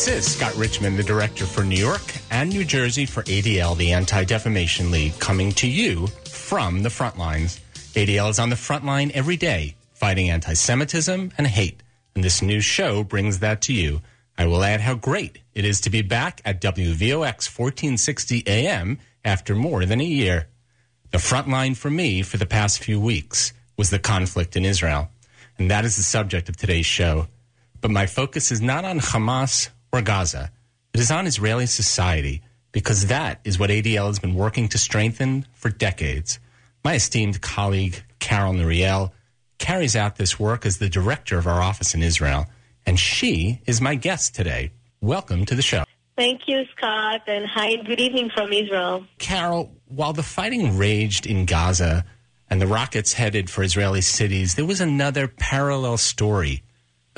This is Scott Richman, the director for New York and New Jersey for ADL, the Anti Defamation League, coming to you from the front lines. ADL is on the front line every day, fighting anti Semitism and hate. And this new show brings that to you. I will add how great it is to be back at WVOX 1460 AM after more than a year. The front line for me for the past few weeks was the conflict in Israel. And that is the subject of today's show. But my focus is not on Hamas or Gaza. It is on Israeli society because that is what ADL has been working to strengthen for decades. My esteemed colleague, Carol Nuriel, carries out this work as the director of our office in Israel, and she is my guest today. Welcome to the show. Thank you, Scott, and hi, and good evening from Israel. Carol, while the fighting raged in Gaza and the rockets headed for Israeli cities, there was another parallel story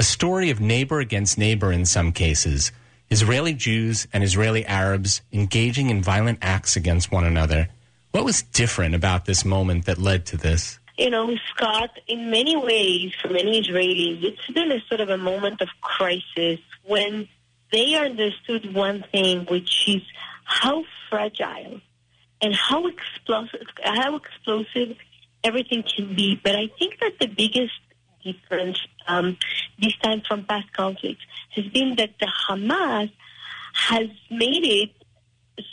a story of neighbor against neighbor in some cases, Israeli Jews and Israeli Arabs engaging in violent acts against one another. What was different about this moment that led to this? You know, Scott, in many ways, for many Israelis, it's been a sort of a moment of crisis when they understood one thing, which is how fragile and how explosive, how explosive everything can be. But I think that the biggest difference um, this time from past conflicts has been that the Hamas has made it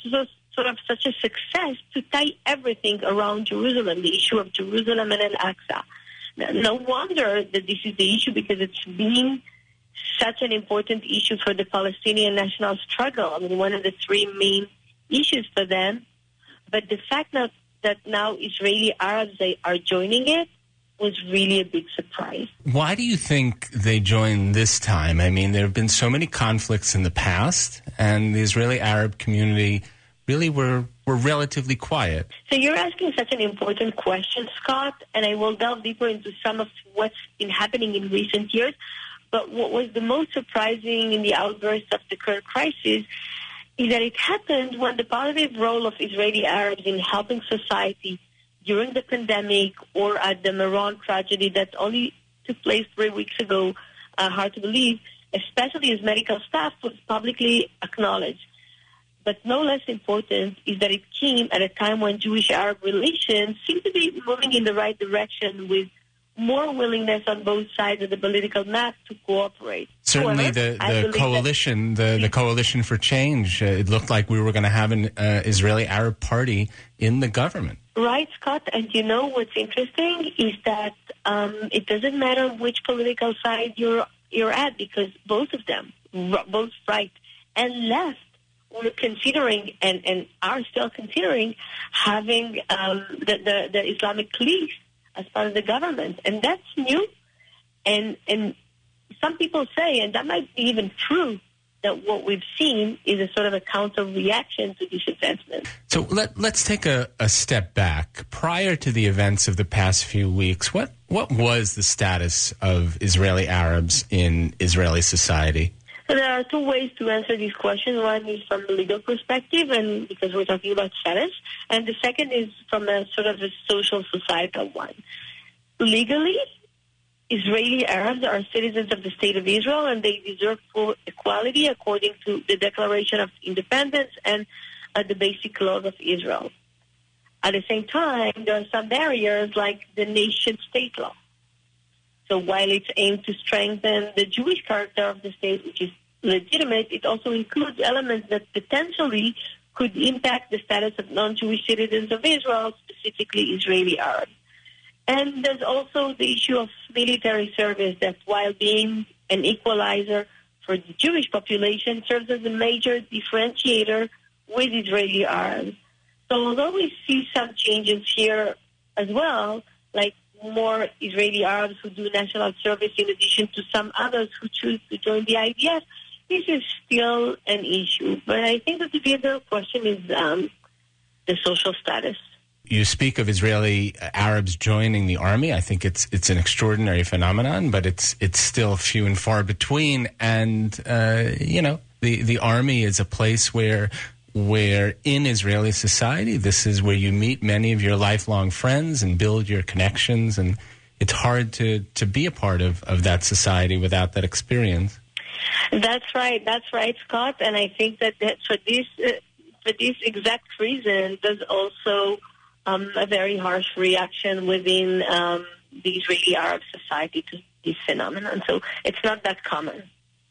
so, sort of such a success to tie everything around Jerusalem, the issue of Jerusalem and Al-Aqsa. No wonder that this is the issue because it's been such an important issue for the Palestinian national struggle. I mean, one of the three main issues for them. But the fact that, that now Israeli Arabs they are joining it was really a big surprise. Why do you think they joined this time? I mean, there have been so many conflicts in the past, and the Israeli Arab community really were, were relatively quiet. So you're asking such an important question, Scott, and I will delve deeper into some of what's been happening in recent years. But what was the most surprising in the outburst of the current crisis is that it happened when the positive role of Israeli Arabs in helping society during the pandemic or at the Meron tragedy that only took place three weeks ago, uh, hard to believe, especially as medical staff was publicly acknowledged. But no less important is that it came at a time when Jewish-Arab relations seem to be moving in the right direction with more willingness on both sides of the political map to cooperate. Certainly, However, the, the coalition, the, the coalition for change, uh, it looked like we were going to have an uh, Israeli Arab party in the government. Right, Scott. And you know what's interesting is that um, it doesn't matter which political side you're you're at because both of them, both right and left, were considering and, and are still considering having um, the, the, the Islamic League as part of the government, and that's new. And and some people say, and that might be even true, that what we've seen is a sort of a counter reaction to these advancement. So let, let's take a, a step back. Prior to the events of the past few weeks, what, what was the status of Israeli Arabs in Israeli society? So there are two ways to answer this question. One is from the legal perspective, and because we're talking about status, and the second is from a sort of a social societal one. Legally, Israeli Arabs are citizens of the State of Israel and they deserve full equality according to the Declaration of Independence and uh, the basic laws of Israel. At the same time, there are some barriers like the nation state law. So while it's aimed to strengthen the Jewish character of the state, which is legitimate, it also includes elements that potentially could impact the status of non-Jewish citizens of Israel, specifically Israeli Arabs. And there's also the issue of military service that, while being an equalizer for the Jewish population, serves as a major differentiator with Israeli Arabs. So although we see some changes here as well, like more Israeli Arabs who do national service in addition to some others who choose to join the IDF, this is still an issue. But I think that the bigger question is um, the social status you speak of Israeli Arabs joining the army. I think it's it's an extraordinary phenomenon, but it's it's still few and far between. And uh, you know, the the army is a place where where in Israeli society, this is where you meet many of your lifelong friends and build your connections. And it's hard to to be a part of of that society without that experience. That's right. That's right, Scott. And I think that, that for this uh, for this exact reason, there's also um, a very harsh reaction within um, the Israeli Arab society to this phenomenon. So it's not that common.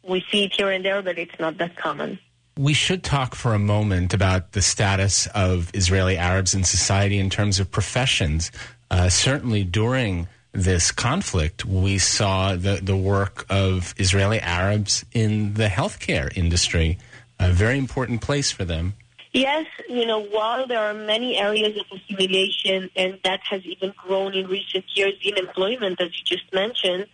We see it here and there, but it's not that common. We should talk for a moment about the status of Israeli Arabs in society in terms of professions. Uh, certainly during this conflict, we saw the, the work of Israeli Arabs in the healthcare industry, a very important place for them. Yes, you know, while there are many areas of assimilation, and that has even grown in recent years in employment, as you just mentioned,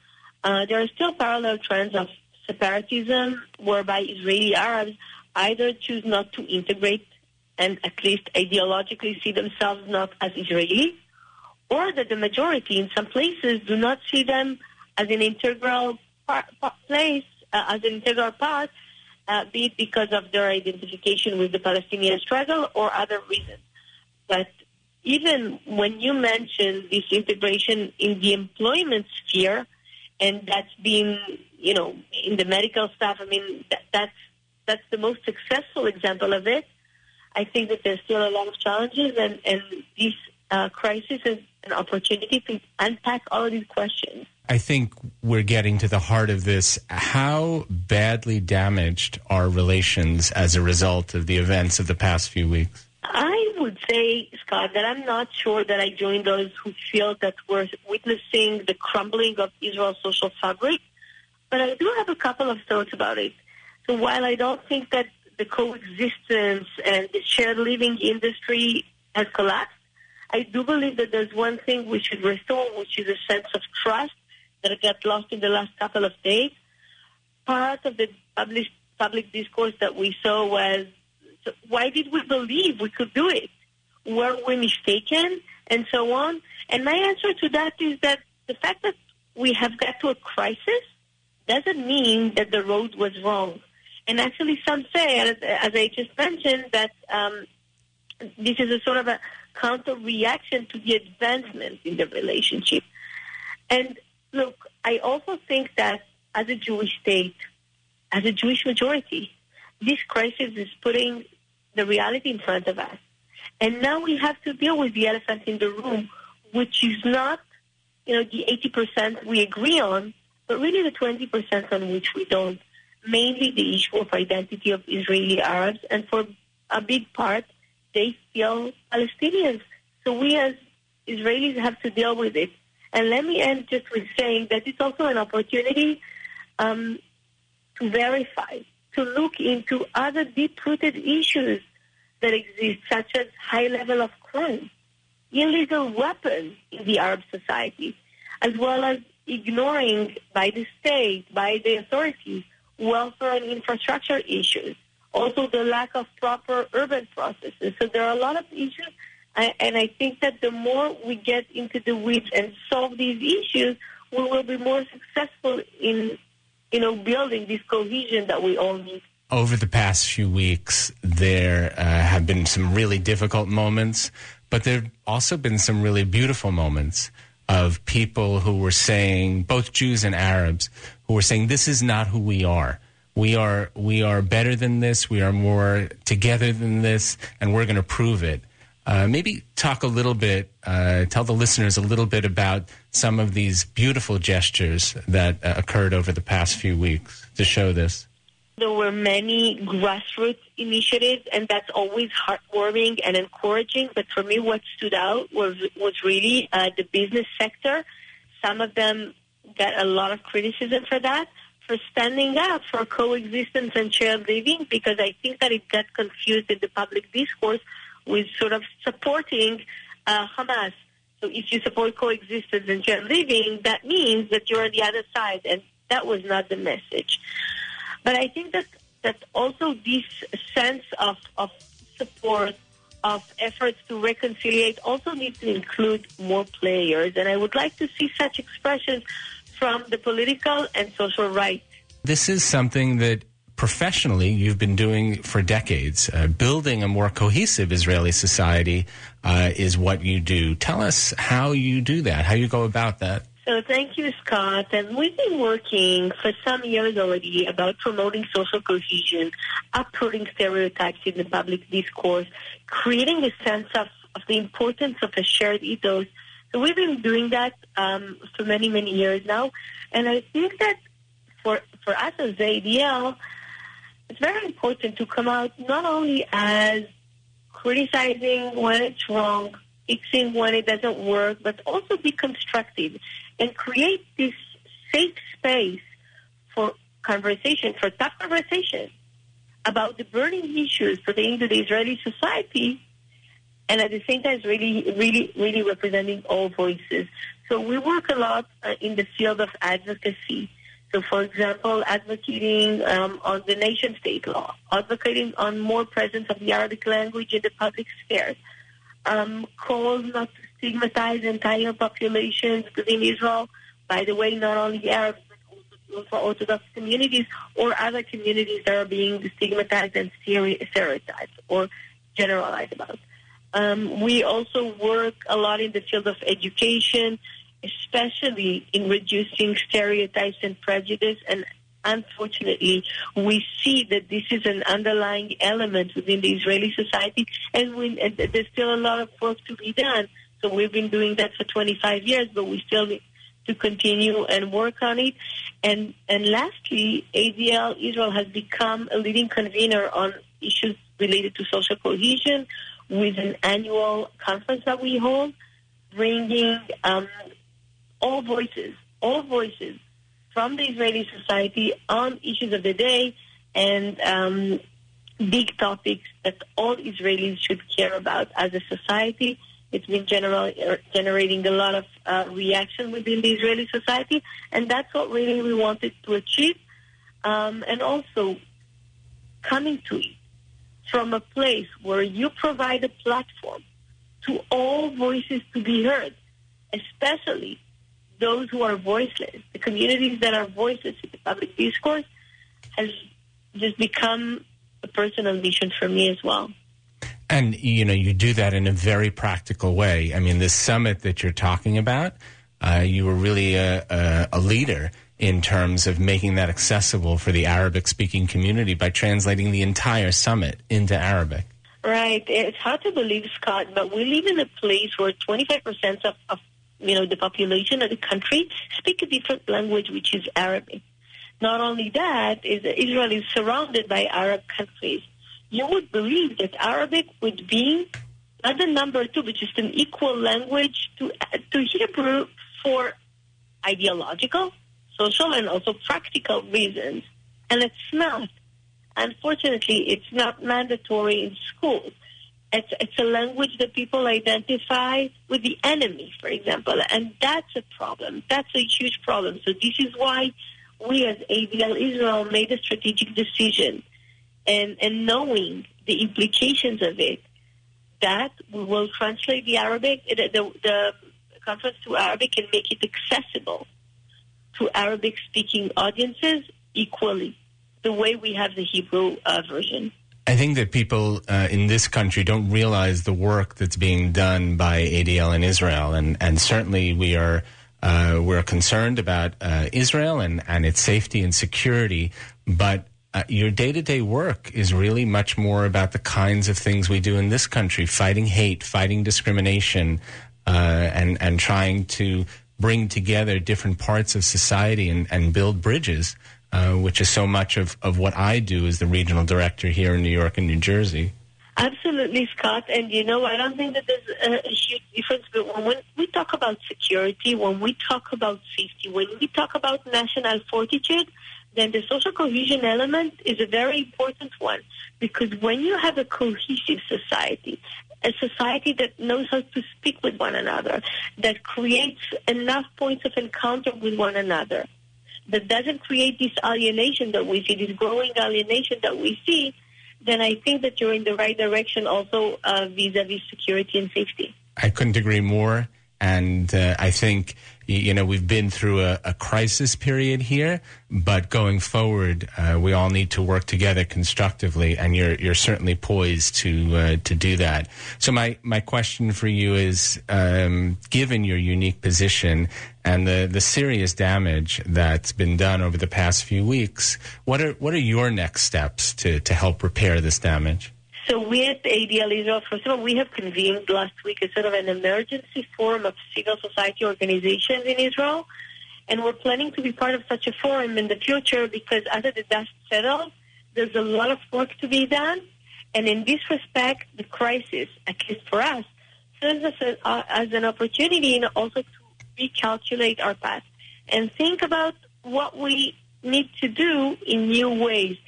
uh, there are still parallel trends of separatism, whereby Israeli Arabs either choose not to integrate and at least ideologically see themselves not as Israeli, or that the majority in some places do not see them as an integral part, place, uh, as an integral part, uh, be it because of their identification with the Palestinian struggle or other reasons. But even when you mention this integration in the employment sphere, and that's been, you know, in the medical staff, I mean, that, that's that's the most successful example of it. I think that there's still a lot of challenges, and and this uh, crisis is an opportunity to unpack all of these questions. I think we're getting to the heart of this. How badly damaged are relations as a result of the events of the past few weeks? I would say, Scott, that I'm not sure that I join those who feel that we're witnessing the crumbling of Israel's social fabric, but I do have a couple of thoughts about it. So while I don't think that the coexistence and the shared living industry has collapsed, I do believe that there's one thing we should restore, which is a sense of trust that got lost in the last couple of days. Part of the public, public discourse that we saw was, why did we believe we could do it? Were we mistaken? And so on. And my answer to that is that the fact that we have got to a crisis doesn't mean that the road was wrong. And actually, some say, as, as I just mentioned, that um, this is a sort of a counter reaction to the advancement in the relationship. And look, I also think that as a Jewish state, as a Jewish majority, this crisis is putting the reality in front of us. And now we have to deal with the elephant in the room, which is not, you know, the 80% we agree on, but really the 20% on which we don't. Mainly the issue of identity of Israeli Arabs, and for a big part, they feel Palestinians. So we as Israelis have to deal with it. And let me end just with saying that it's also an opportunity um, to verify, to look into other deep-rooted issues that exist, such as high level of crime, illegal weapons in the Arab society, as well as ignoring by the state, by the authorities, welfare and infrastructure issues also the lack of proper urban processes. So there are a lot of issues, and I think that the more we get into the weeds and solve these issues, we will be more successful in, you know, building this cohesion that we all need. Over the past few weeks, there uh, have been some really difficult moments, but there have also been some really beautiful moments of people who were saying, both Jews and Arabs, who were saying, this is not who we are we are we are better than this. We are more together than this, and we're going to prove it. Uh, maybe talk a little bit, uh, tell the listeners a little bit about some of these beautiful gestures that uh, occurred over the past few weeks to show this. There were many grassroots initiatives, and that's always heartwarming and encouraging. But for me, what stood out was was really uh, the business sector. Some of them got a lot of criticism for that for standing up for coexistence and shared living because I think that it got confused in the public discourse with sort of supporting uh, Hamas. So if you support coexistence and shared living, that means that you're on the other side, and that was not the message. But I think that that also this sense of, of support, of efforts to reconciliate also needs to include more players. And I would like to see such expressions from the political and social right. This is something that professionally you've been doing for decades. Uh, building a more cohesive Israeli society uh, is what you do. Tell us how you do that, how you go about that. So thank you, Scott. And we've been working for some years already about promoting social cohesion, uprooting stereotypes in the public discourse, creating a sense of, of the importance of a shared ethos. So we've been doing that um, for many, many years now. And I think that for, for us as ADL, it's very important to come out not only as criticizing when it's wrong, fixing when it doesn't work, but also be constructive and create this safe space for conversation, for tough conversation about the burning issues pertaining to the Israeli society, and at the same time, really, really, really representing all voices. So we work a lot uh, in the field of advocacy. So, for example, advocating um, on the nation-state law, advocating on more presence of the Arabic language in the public sphere, um, calls not to stigmatize entire populations within Israel. By the way, not only Arabs, but also for Orthodox communities or other communities that are being stigmatized and stereotyped or generalized about. Um, we also work a lot in the field of education, especially in reducing stereotypes and prejudice and unfortunately, we see that this is an underlying element within the Israeli society, and, we, and, there's still a lot of work to be done. So we've been doing that for 25 years, but we still need to continue and work on it. And and lastly, ADL Israel has become a leading convener on issues related to social cohesion with an annual conference that we hold, bringing um, all voices, all voices from the Israeli society on issues of the day and um, big topics that all Israelis should care about as a society it's been general, er, generating a lot of uh, reaction within the Israeli society, and that's what really we wanted to achieve. Um, and also coming to it from a place where you provide a platform to all voices to be heard, especially those who are voiceless, the communities that are voiceless in the public discourse, has just become a personal mission for me as well. And you know, you do that in a very practical way. I mean, this summit that you're talking about, uh, you were really a, a, a, leader in terms of making that accessible for the Arabic-speaking community by translating the entire summit into Arabic. Right. It's hard to believe, Scott, but we live in a place where 25% of, of you know the population of the country speak a different language, which is Arabic. Not only that, is Israel is surrounded by Arab countries you would believe that Arabic would be not the number two, but just an equal language to to Hebrew for ideological, social, and also practical reasons. And it's not. Unfortunately, it's not mandatory in schools. It's, it's a language that people identify with the enemy, for example, and that's a problem. That's a huge problem. So this is why we as ADL Israel made a strategic decision and, and knowing the implications of it, that we will translate the Arabic, the, the, the conference to Arabic and make it accessible to Arabic speaking audiences equally, the way we have the Hebrew uh, version. I think that people uh, in this country don't realize the work that's being done by ADL in Israel, and, and certainly we are uh, we're concerned about uh, Israel and, and its safety and security, but uh, your day to day work is really much more about the kinds of things we do in this country fighting hate, fighting discrimination, uh, and, and trying to bring together different parts of society and, and build bridges, uh, which is so much of, of what I do as the regional director here in New York and New Jersey. Absolutely, Scott. And you know, I don't think that there's a, a huge difference. But when we talk about security, when we talk about safety, when we talk about national fortitude, then the social cohesion element is a very important one because when you have a cohesive society, a society that knows how to speak with one another, that creates enough points of encounter with one another, that doesn't create this alienation that we see, this growing alienation that we see, then I think that you're in the right direction also uh, vis-a-vis security and safety. I couldn't agree more. And uh, I think, you know, we've been through a, a crisis period here, but going forward, uh, we all need to work together constructively, and you're you're certainly poised to uh, to do that. So my my question for you is, um, given your unique position and the the serious damage that's been done over the past few weeks, what are what are your next steps to to help repair this damage? So with ADL Israel, first of all, we have convened last week a sort of an emergency forum of civil society organizations in Israel. And we're planning to be part of such a forum in the future because after the dust settles, there's a lot of work to be done. And in this respect, the crisis, at least for us, serves us as, uh, as an opportunity and also to recalculate our path and think about what we need to do in new ways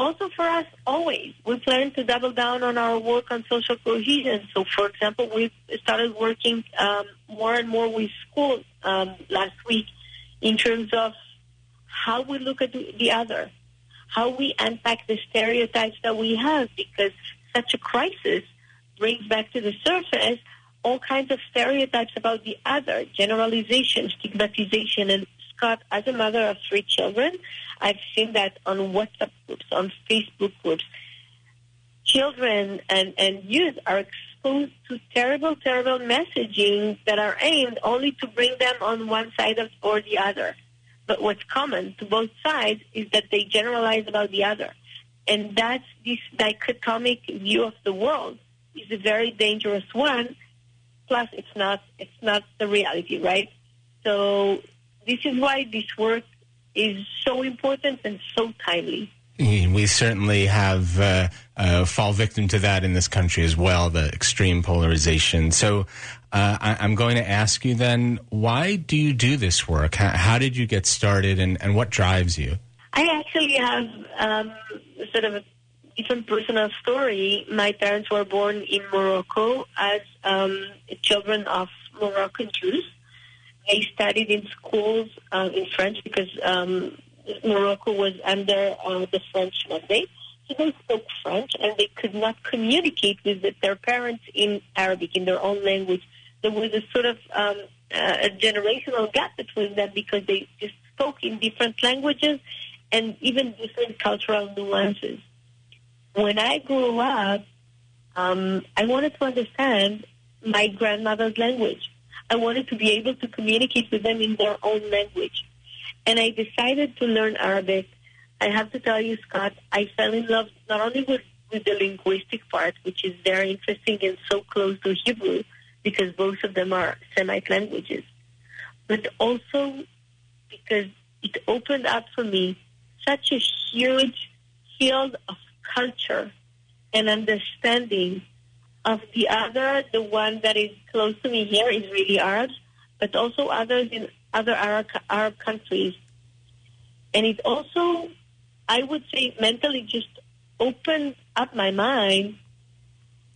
also for us, always, we plan to double down on our work on social cohesion. So, for example, we started working um, more and more with schools um, last week in terms of how we look at the other, how we unpack the stereotypes that we have, because such a crisis brings back to the surface all kinds of stereotypes about the other, generalization, stigmatization, and Scott, as a mother of three children, I've seen that on WhatsApp groups, on Facebook groups. Children and, and youth are exposed to terrible, terrible messaging that are aimed only to bring them on one side of, or the other. But what's common to both sides is that they generalize about the other. And that's this dichotomic view of the world is a very dangerous one. Plus, it's not, it's not the reality, right? So this is why this work is so important and so timely. We certainly have uh, uh, fall victim to that in this country as well, the extreme polarization. So uh, I- am going to ask you then, why do you do this work? How, how did you get started and, and, what drives you? I actually have um, sort of a different personal story. My parents were born in Morocco as um, children of Moroccan Jews. They studied in schools uh, in French because um, Morocco was under uh, the French mandate. So they spoke French and they could not communicate with their parents in Arabic, in their own language. There was a sort of um, uh, a generational gap between them because they just spoke in different languages and even different cultural nuances. When I grew up, um, I wanted to understand my grandmother's language. I wanted to be able to communicate with them in their own language. And I decided to learn Arabic. I have to tell you, Scott, I fell in love not only with, with the linguistic part, which is very interesting and so close to Hebrew, because both of them are Semite languages, but also because it opened up for me such a huge field of culture and understanding of the other, the one that is close to me here, Israeli Arabs, but also others in other Arab, Arab countries. And it also, I would say, mentally just opened up my mind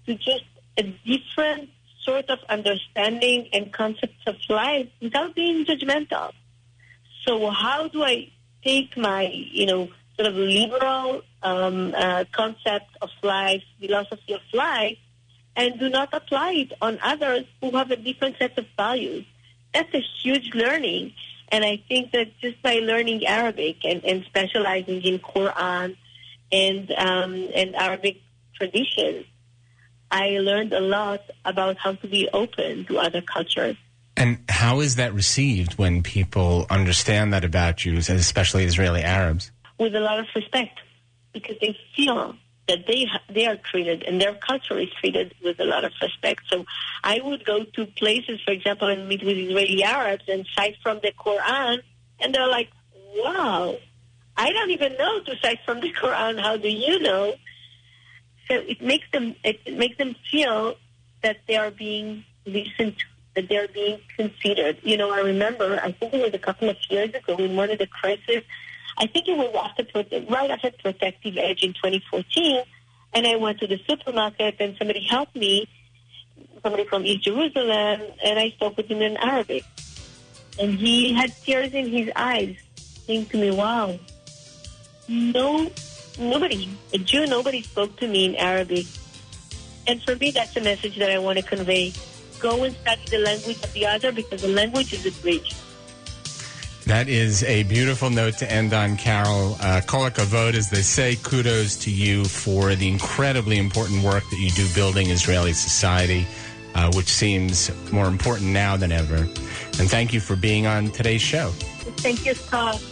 to just a different sort of understanding and concepts of life without being judgmental. So how do I take my, you know, sort of liberal um, uh, concept of life, philosophy of life, and do not apply it on others who have a different set of values. That's a huge learning. And I think that just by learning Arabic and, and specializing in Quran and, um, and Arabic traditions, I learned a lot about how to be open to other cultures. And how is that received when people understand that about you, especially Israeli Arabs? With a lot of respect, because they feel that they they are treated and their culture is treated with a lot of respect. So I would go to places, for example, and meet with Israeli Arabs and cite from the Quran, and they're like, "Wow, I don't even know to cite from the Quran. How do you know?" So it makes them it, makes them feel that they are being listened to, that they're being considered. You know, I remember I think it was a couple of years ago in one of the crises I think it was after right after Protective Edge in 2014, and I went to the supermarket and somebody helped me, somebody from East Jerusalem, and I spoke with him in Arabic, and he had tears in his eyes, saying to me, "Wow, no, nobody, a Jew, nobody spoke to me in Arabic." And for me, that's a message that I want to convey. go and study the language of the other because the language is a bridge. That is a beautiful note to end on, Carol. Uh, vote, as they say. Kudos to you for the incredibly important work that you do building Israeli society, uh, which seems more important now than ever. And thank you for being on today's show. Thank you, Scott.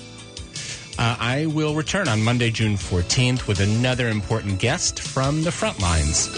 Uh, I will return on Monday, June 14th with another important guest from the front lines.